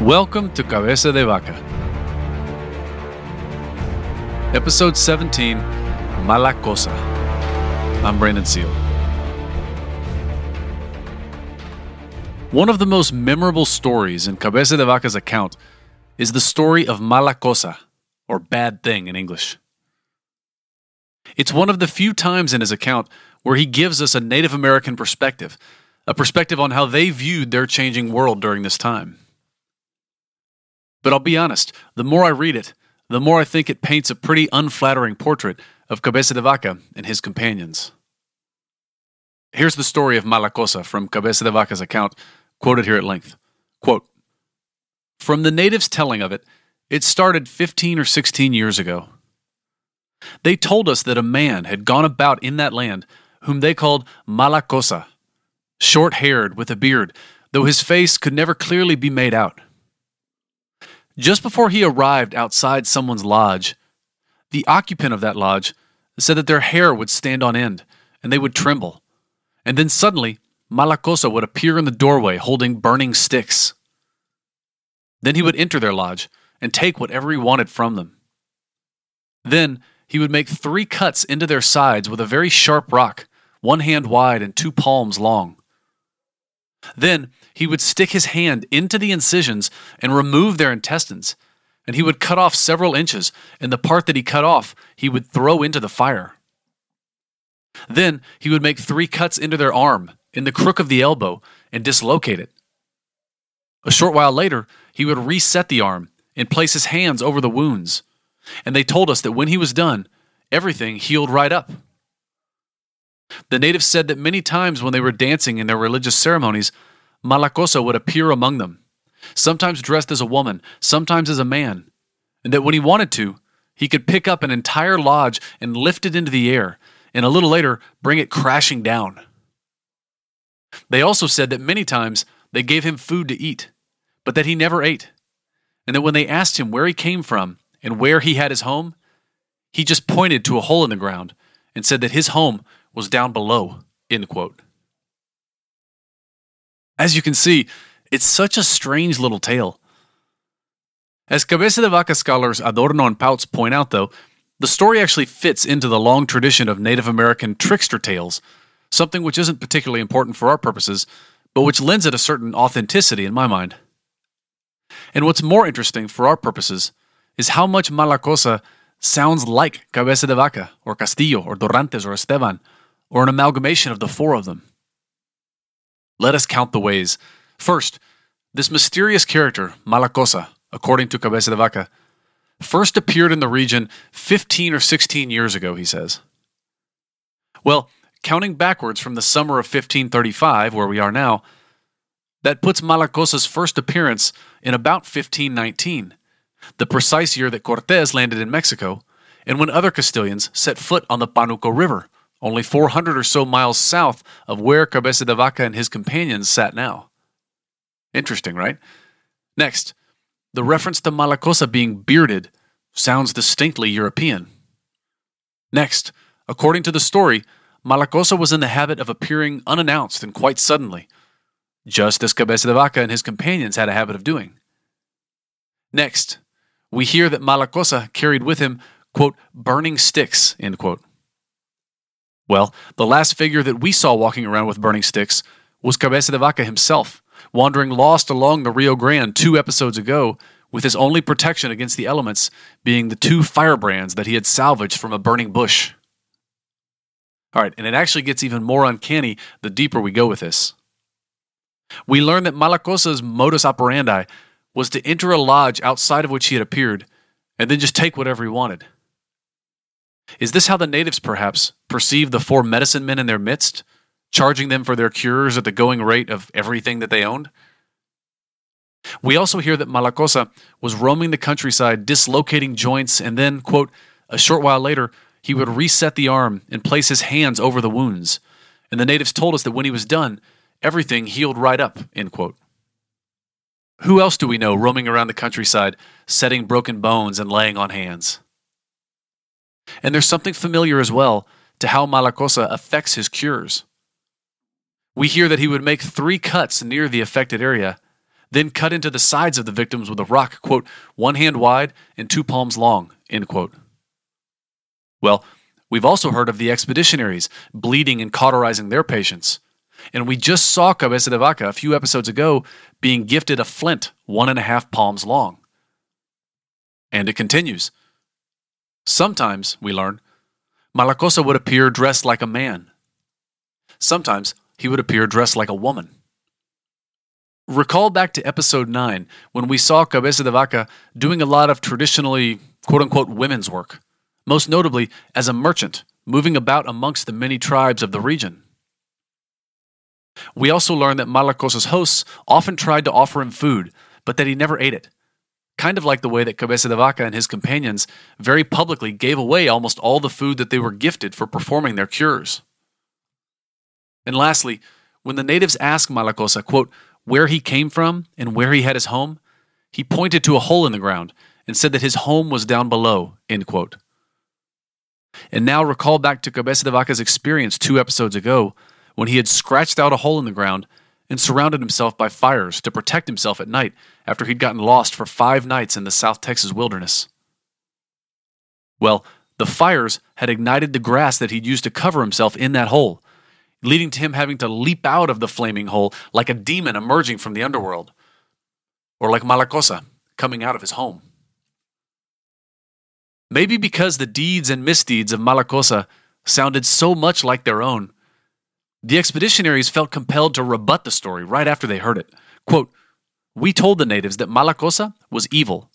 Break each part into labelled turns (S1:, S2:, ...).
S1: Welcome to Cabeza de Vaca. Episode 17 Mala Cosa. I'm Brandon Seale. One of the most memorable stories in Cabeza de Vaca's account is the story of Mala Cosa, or bad thing in English. It's one of the few times in his account where he gives us a Native American perspective, a perspective on how they viewed their changing world during this time. But I'll be honest, the more I read it, the more I think it paints a pretty unflattering portrait of Cabeza de Vaca and his companions. Here's the story of Mala Cosa from Cabeza de Vaca's account, quoted here at length. Quote, From the natives' telling of it, it started 15 or 16 years ago. They told us that a man had gone about in that land whom they called Mala Cosa, short haired with a beard, though his face could never clearly be made out. Just before he arrived outside someone's lodge, the occupant of that lodge said that their hair would stand on end and they would tremble. And then suddenly, Malacosa would appear in the doorway holding burning sticks. Then he would enter their lodge and take whatever he wanted from them. Then he would make three cuts into their sides with a very sharp rock, one hand wide and two palms long. Then he would stick his hand into the incisions and remove their intestines, and he would cut off several inches, and the part that he cut off he would throw into the fire. Then he would make three cuts into their arm, in the crook of the elbow, and dislocate it. A short while later, he would reset the arm and place his hands over the wounds, and they told us that when he was done, everything healed right up. The natives said that many times when they were dancing in their religious ceremonies, Mala Cosa would appear among them, sometimes dressed as a woman, sometimes as a man, and that when he wanted to, he could pick up an entire lodge and lift it into the air, and a little later bring it crashing down. They also said that many times they gave him food to eat, but that he never ate, and that when they asked him where he came from and where he had his home, he just pointed to a hole in the ground and said that his home was down below. End quote. As you can see, it's such a strange little tale. As Cabeza de Vaca scholars Adorno and Pautz point out, though, the story actually fits into the long tradition of Native American trickster tales, something which isn't particularly important for our purposes, but which lends it a certain authenticity in my mind. And what's more interesting for our purposes is how much Malacosa sounds like Cabeza de Vaca, or Castillo, or Dorantes, or Esteban, or an amalgamation of the four of them. Let us count the ways. First, this mysterious character, Malacosa, according to Cabeza de Vaca, first appeared in the region 15 or 16 years ago, he says. Well, counting backwards from the summer of 1535, where we are now, that puts Malacosa's first appearance in about 1519, the precise year that Cortes landed in Mexico, and when other Castilians set foot on the Panuco River, only 400 or so miles south of where Cabeza de Vaca and his companions sat now. Interesting, right? Next, the reference to Malacosa being bearded sounds distinctly European. Next, according to the story, Malacosa was in the habit of appearing unannounced and quite suddenly, just as Cabeza de Vaca and his companions had a habit of doing. Next, we hear that Malacosa carried with him, quote, burning sticks, end quote. Well, the last figure that we saw walking around with burning sticks was Cabeza de Vaca himself, wandering lost along the Rio Grande two episodes ago, with his only protection against the elements being the two firebrands that he had salvaged from a burning bush. All right, and it actually gets even more uncanny the deeper we go with this. We learn that Malacosa's modus operandi was to enter a lodge outside of which he had appeared and then just take whatever he wanted. Is this how the natives, perhaps, perceived the four medicine men in their midst, charging them for their cures at the going rate of everything that they owned? We also hear that Malacosa was roaming the countryside, dislocating joints, and then, quote, a short while later, he would reset the arm and place his hands over the wounds. And the natives told us that when he was done, everything healed right up, end quote. Who else do we know roaming around the countryside, setting broken bones and laying on hands? And there's something familiar as well to how Malacosa affects his cures. We hear that he would make three cuts near the affected area, then cut into the sides of the victims with a rock, quote, one hand wide and two palms long, end quote. Well, we've also heard of the expeditionaries bleeding and cauterizing their patients. And we just saw Cabeza de Vaca a few episodes ago being gifted a flint one and a half palms long. And it continues. Sometimes, we learn, Malacosa would appear dressed like a man. Sometimes he would appear dressed like a woman. Recall back to episode 9 when we saw Cabeza de Vaca doing a lot of traditionally quote unquote women's work, most notably as a merchant, moving about amongst the many tribes of the region. We also learned that Malacosa's hosts often tried to offer him food, but that he never ate it. Kind of like the way that Cabeza de Vaca and his companions very publicly gave away almost all the food that they were gifted for performing their cures. And lastly, when the natives asked Malacosa, quote, where he came from and where he had his home, he pointed to a hole in the ground and said that his home was down below, end quote. And now recall back to Cabeza de Vaca's experience two episodes ago when he had scratched out a hole in the ground and surrounded himself by fires to protect himself at night after he'd gotten lost for five nights in the South Texas wilderness. Well, the fires had ignited the grass that he'd used to cover himself in that hole, leading to him having to leap out of the flaming hole like a demon emerging from the underworld, or like Malacosa coming out of his home. Maybe because the deeds and misdeeds of Malacosa sounded so much like their own, the expeditionaries felt compelled to rebut the story right after they heard it. Quote, We told the natives that Malacosa was evil.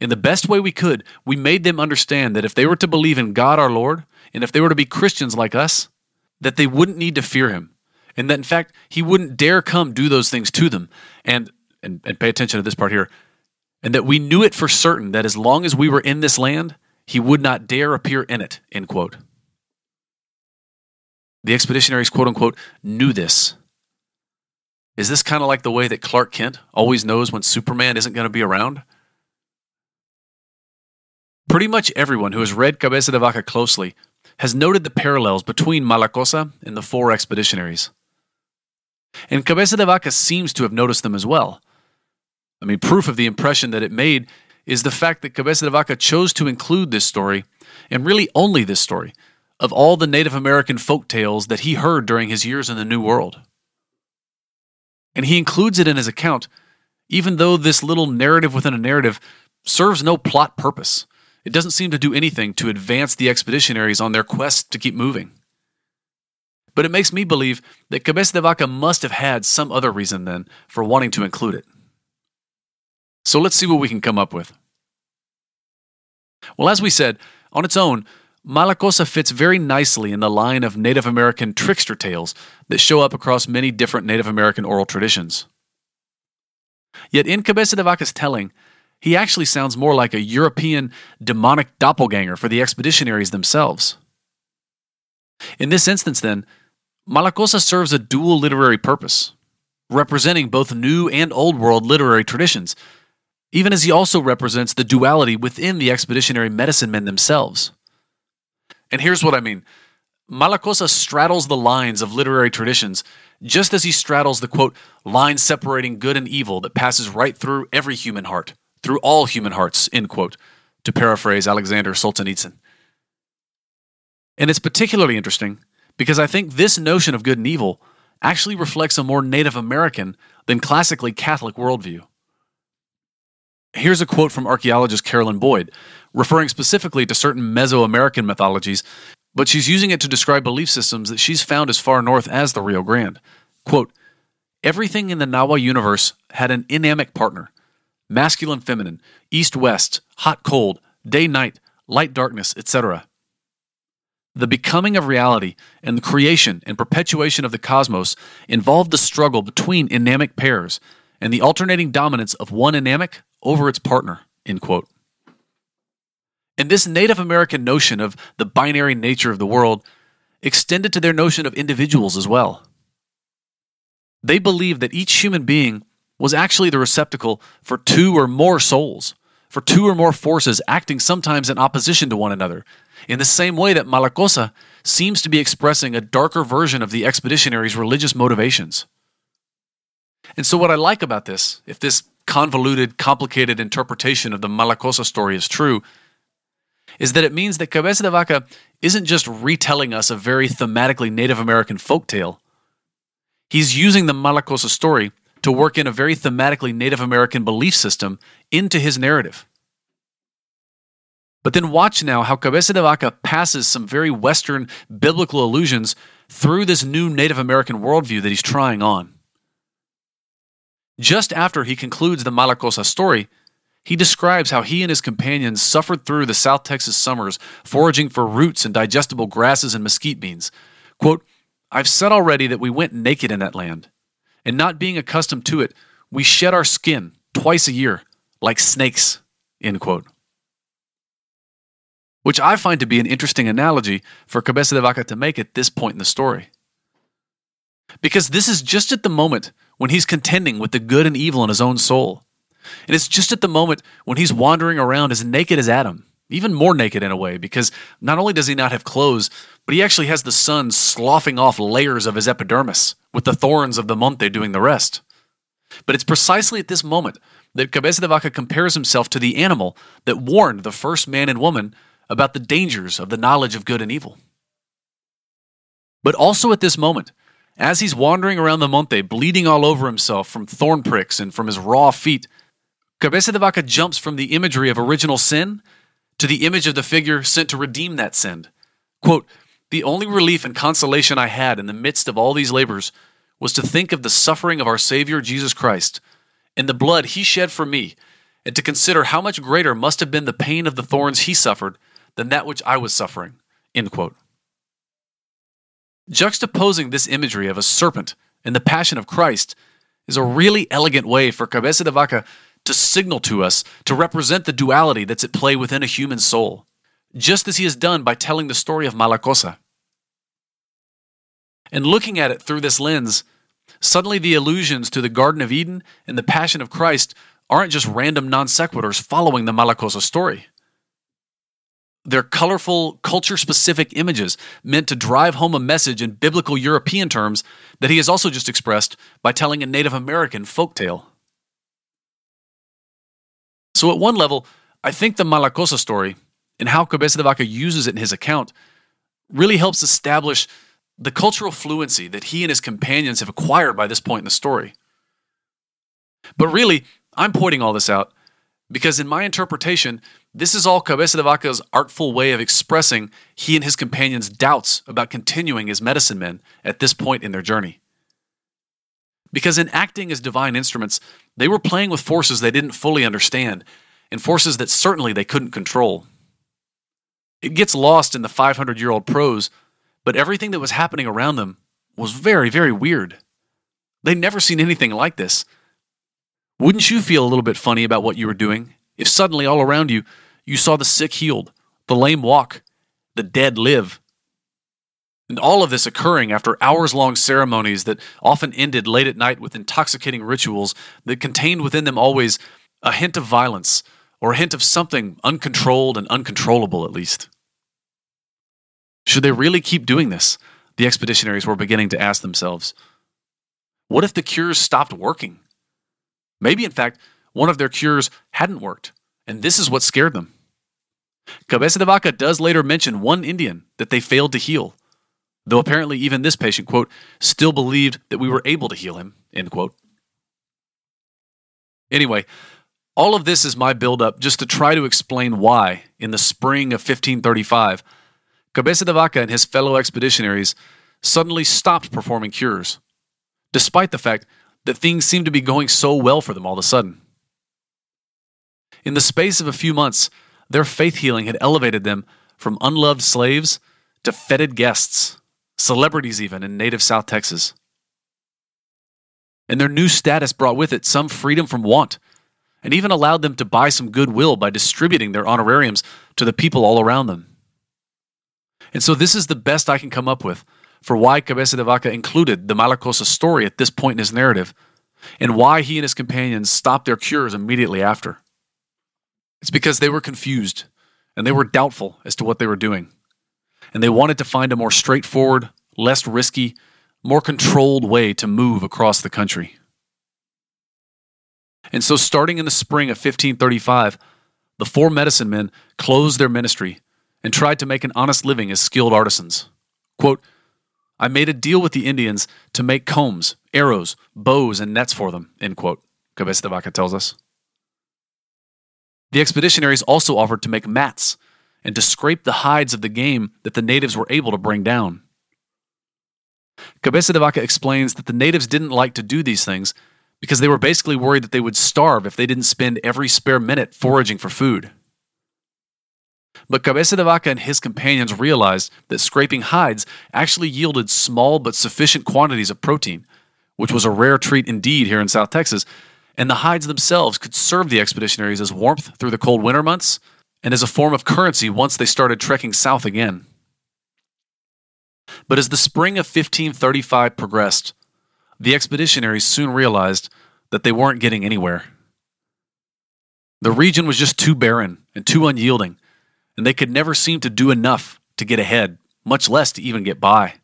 S1: In the best way we could, we made them understand that if they were to believe in God our Lord, and if they were to be Christians like us, that they wouldn't need to fear him, and that in fact he wouldn't dare come do those things to them. And, and, and pay attention to this part here. And that we knew it for certain that as long as we were in this land, he would not dare appear in it. End quote. The expeditionaries, quote unquote, knew this. Is this kind of like the way that Clark Kent always knows when Superman isn't going to be around? Pretty much everyone who has read Cabeza de Vaca closely has noted the parallels between Malacosa and the four expeditionaries. And Cabeza de Vaca seems to have noticed them as well. I mean, proof of the impression that it made is the fact that Cabeza de Vaca chose to include this story, and really only this story, of all the Native American folk tales that he heard during his years in the New World. And he includes it in his account, even though this little narrative within a narrative serves no plot purpose. It doesn't seem to do anything to advance the expeditionaries on their quest to keep moving. But it makes me believe that Cabeza de Vaca must have had some other reason then for wanting to include it. So let's see what we can come up with. Well, as we said, on its own, Malacosa fits very nicely in the line of Native American trickster tales that show up across many different Native American oral traditions. Yet in Cabeza de Vaca's telling, he actually sounds more like a European demonic doppelganger for the expeditionaries themselves. In this instance, then, Malacosa serves a dual literary purpose, representing both New and Old World literary traditions, even as he also represents the duality within the expeditionary medicine men themselves. And here's what I mean Malacosa straddles the lines of literary traditions just as he straddles the quote, line separating good and evil that passes right through every human heart through all human hearts, end quote, to paraphrase Alexander Solzhenitsyn. And it's particularly interesting because I think this notion of good and evil actually reflects a more Native American than classically Catholic worldview. Here's a quote from archaeologist Carolyn Boyd, referring specifically to certain Mesoamerican mythologies, but she's using it to describe belief systems that she's found as far north as the Rio Grande. Quote, Everything in the Nahua universe had an inamic partner, masculine, feminine, east, west, hot, cold, day, night, light, darkness, etc. The becoming of reality and the creation and perpetuation of the cosmos involved the struggle between inamic pairs and the alternating dominance of one inamic over its partner. End quote. And this Native American notion of the binary nature of the world extended to their notion of individuals as well. They believed that each human being was actually the receptacle for two or more souls, for two or more forces acting sometimes in opposition to one another, in the same way that Malacosa seems to be expressing a darker version of the expeditionary's religious motivations. And so, what I like about this, if this convoluted, complicated interpretation of the Malacosa story is true, is that it means that Cabeza de Vaca isn't just retelling us a very thematically Native American folktale. He's using the Malacosa story to work in a very thematically Native American belief system into his narrative. But then watch now how Cabeza de Vaca passes some very Western biblical allusions through this new Native American worldview that he's trying on. Just after he concludes the Malacosa story, he describes how he and his companions suffered through the South Texas summers foraging for roots and digestible grasses and mesquite beans. Quote, I've said already that we went naked in that land, and not being accustomed to it, we shed our skin twice a year, like snakes. End quote. Which I find to be an interesting analogy for Cabeza de Vaca to make at this point in the story. Because this is just at the moment when he's contending with the good and evil in his own soul. And it's just at the moment when he's wandering around as naked as Adam, even more naked in a way, because not only does he not have clothes, but he actually has the sun sloughing off layers of his epidermis, with the thorns of the monte doing the rest. But it's precisely at this moment that Cabeza de Vaca compares himself to the animal that warned the first man and woman about the dangers of the knowledge of good and evil. But also at this moment, as he's wandering around the monte, bleeding all over himself from thorn pricks and from his raw feet, Cabeza de Vaca jumps from the imagery of original sin to the image of the figure sent to redeem that sin. Quote, the only relief and consolation I had in the midst of all these labors was to think of the suffering of our Savior Jesus Christ and the blood he shed for me, and to consider how much greater must have been the pain of the thorns he suffered than that which I was suffering. End quote. Juxtaposing this imagery of a serpent and the passion of Christ is a really elegant way for Cabeza de Vaca to signal to us to represent the duality that's at play within a human soul, just as he has done by telling the story of Malacosa. And looking at it through this lens, suddenly the allusions to the Garden of Eden and the Passion of Christ aren't just random non sequiturs following the Malacosa story. They're colorful, culture specific images meant to drive home a message in biblical European terms that he has also just expressed by telling a Native American folk tale. So, at one level, I think the Malacosa story and how Cabeza de Vaca uses it in his account really helps establish the cultural fluency that he and his companions have acquired by this point in the story. But really, I'm pointing all this out because, in my interpretation, this is all Cabeza de Vaca's artful way of expressing he and his companions' doubts about continuing as medicine men at this point in their journey. Because in acting as divine instruments, they were playing with forces they didn't fully understand and forces that certainly they couldn't control. It gets lost in the 500 year old prose, but everything that was happening around them was very, very weird. They'd never seen anything like this. Wouldn't you feel a little bit funny about what you were doing if suddenly all around you you saw the sick healed, the lame walk, the dead live, and all of this occurring after hours long ceremonies that often ended late at night with intoxicating rituals that contained within them always a hint of violence or a hint of something uncontrolled and uncontrollable, at least. Should they really keep doing this? The expeditionaries were beginning to ask themselves. What if the cures stopped working? Maybe, in fact, one of their cures hadn't worked, and this is what scared them. Cabeza de Vaca does later mention one Indian that they failed to heal, though apparently even this patient, quote, still believed that we were able to heal him, end quote. Anyway, all of this is my buildup just to try to explain why, in the spring of 1535, Cabeza de Vaca and his fellow expeditionaries suddenly stopped performing cures, despite the fact that things seemed to be going so well for them all of a sudden. In the space of a few months, their faith healing had elevated them from unloved slaves to feted guests celebrities even in native South Texas. And their new status brought with it some freedom from want, and even allowed them to buy some goodwill by distributing their honorariums to the people all around them. And so, this is the best I can come up with for why Cabeza de Vaca included the Malacosa story at this point in his narrative, and why he and his companions stopped their cures immediately after. It's because they were confused and they were doubtful as to what they were doing and they wanted to find a more straightforward, less risky, more controlled way to move across the country. And so, starting in the spring of 1535, the four medicine men closed their ministry and tried to make an honest living as skilled artisans. Quote, I made a deal with the Indians to make combs, arrows, bows, and nets for them, end quote, Cabeza de Vaca tells us. The expeditionaries also offered to make mats and to scrape the hides of the game that the natives were able to bring down. Cabeza de Vaca explains that the natives didn't like to do these things because they were basically worried that they would starve if they didn't spend every spare minute foraging for food. But Cabeza de Vaca and his companions realized that scraping hides actually yielded small but sufficient quantities of protein, which was a rare treat indeed here in South Texas, and the hides themselves could serve the expeditionaries as warmth through the cold winter months and as a form of currency once they started trekking south again. But as the spring of 1535 progressed, the expeditionaries soon realized that they weren't getting anywhere. The region was just too barren and too unyielding, and they could never seem to do enough to get ahead, much less to even get by.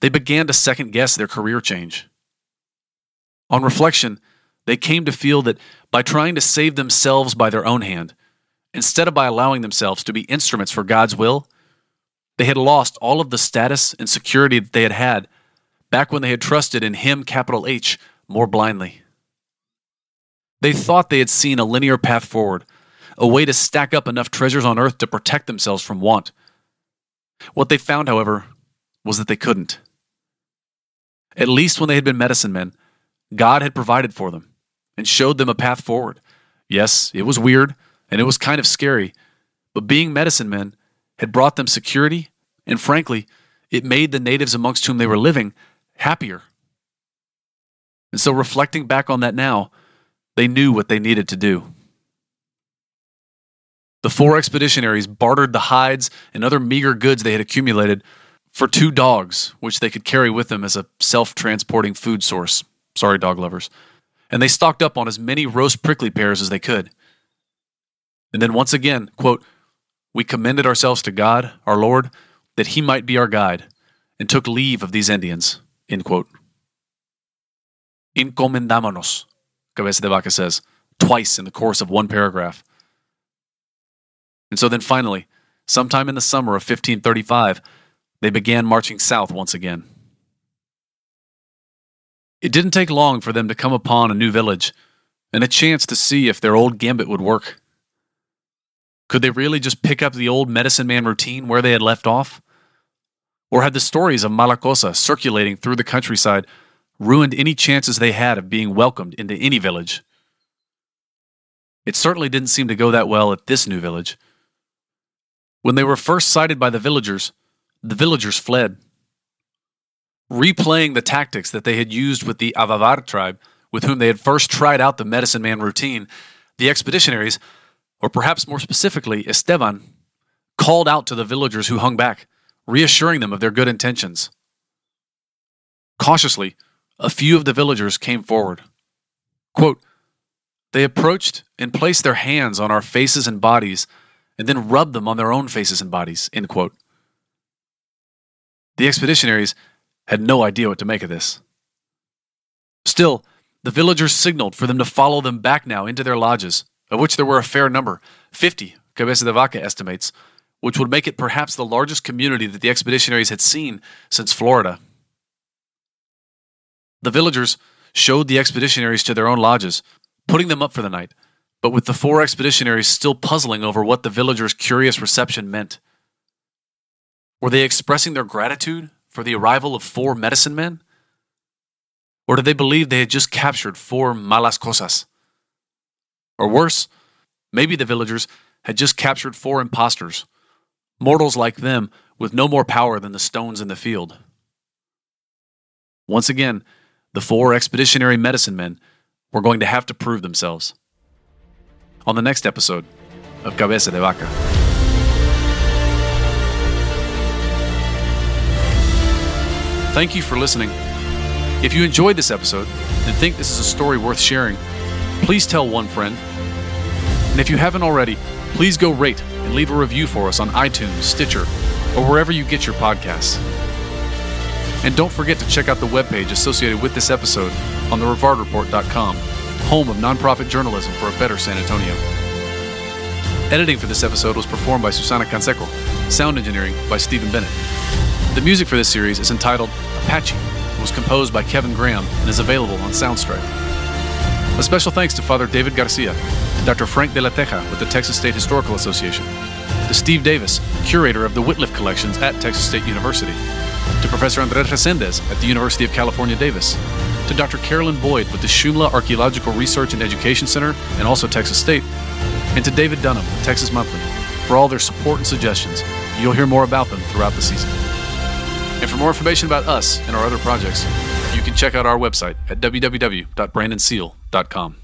S1: They began to second guess their career change. On reflection, they came to feel that by trying to save themselves by their own hand, instead of by allowing themselves to be instruments for God's will, they had lost all of the status and security that they had had back when they had trusted in Him, capital H, more blindly. They thought they had seen a linear path forward, a way to stack up enough treasures on earth to protect themselves from want. What they found, however, was that they couldn't. At least when they had been medicine men, God had provided for them and showed them a path forward. Yes, it was weird and it was kind of scary, but being medicine men had brought them security, and frankly, it made the natives amongst whom they were living happier. And so, reflecting back on that now, they knew what they needed to do. The four expeditionaries bartered the hides and other meager goods they had accumulated for two dogs, which they could carry with them as a self transporting food source. Sorry, dog lovers. And they stocked up on as many roast prickly pears as they could. And then once again, quote, we commended ourselves to God, our Lord, that he might be our guide, and took leave of these Indians, end quote. Encomendámonos, Cabeza de Vaca says, twice in the course of one paragraph. And so then finally, sometime in the summer of 1535, they began marching south once again. It didn't take long for them to come upon a new village and a chance to see if their old gambit would work. Could they really just pick up the old medicine man routine where they had left off? Or had the stories of Malacosa circulating through the countryside ruined any chances they had of being welcomed into any village? It certainly didn't seem to go that well at this new village. When they were first sighted by the villagers, the villagers fled. Replaying the tactics that they had used with the Avavar tribe, with whom they had first tried out the medicine man routine, the expeditionaries, or perhaps more specifically, Esteban, called out to the villagers who hung back, reassuring them of their good intentions. Cautiously, a few of the villagers came forward. Quote, they approached and placed their hands on our faces and bodies and then rubbed them on their own faces and bodies. End quote. The expeditionaries had no idea what to make of this. Still, the villagers signaled for them to follow them back now into their lodges, of which there were a fair number 50, Cabeza de Vaca estimates, which would make it perhaps the largest community that the expeditionaries had seen since Florida. The villagers showed the expeditionaries to their own lodges, putting them up for the night, but with the four expeditionaries still puzzling over what the villagers' curious reception meant. Were they expressing their gratitude for the arrival of four medicine men? Or did they believe they had just captured four malas cosas? Or worse, maybe the villagers had just captured four impostors, mortals like them with no more power than the stones in the field. Once again, the four expeditionary medicine men were going to have to prove themselves on the next episode of Cabeza de Vaca. Thank you for listening. If you enjoyed this episode and think this is a story worth sharing, please tell one friend. And if you haven't already, please go rate and leave a review for us on iTunes, Stitcher, or wherever you get your podcasts. And don't forget to check out the webpage associated with this episode on therivardreport.com home of nonprofit journalism for a better San Antonio. Editing for this episode was performed by Susana Canseco, sound engineering by Stephen Bennett. The music for this series is entitled Apache was composed by Kevin Graham and is available on Soundstripe. A special thanks to Father David Garcia, to Dr. Frank de la Teja with the Texas State Historical Association, to Steve Davis, curator of the Wittliff Collections at Texas State University, to Professor Andres Resendez at the University of California, Davis, to Dr. Carolyn Boyd with the Shumla Archaeological Research and Education Center and also Texas State, and to David Dunham with Texas Monthly for all their support and suggestions. You'll hear more about them throughout the season. And for more information about us and our other projects, you can check out our website at www.brandonseale.com dot com.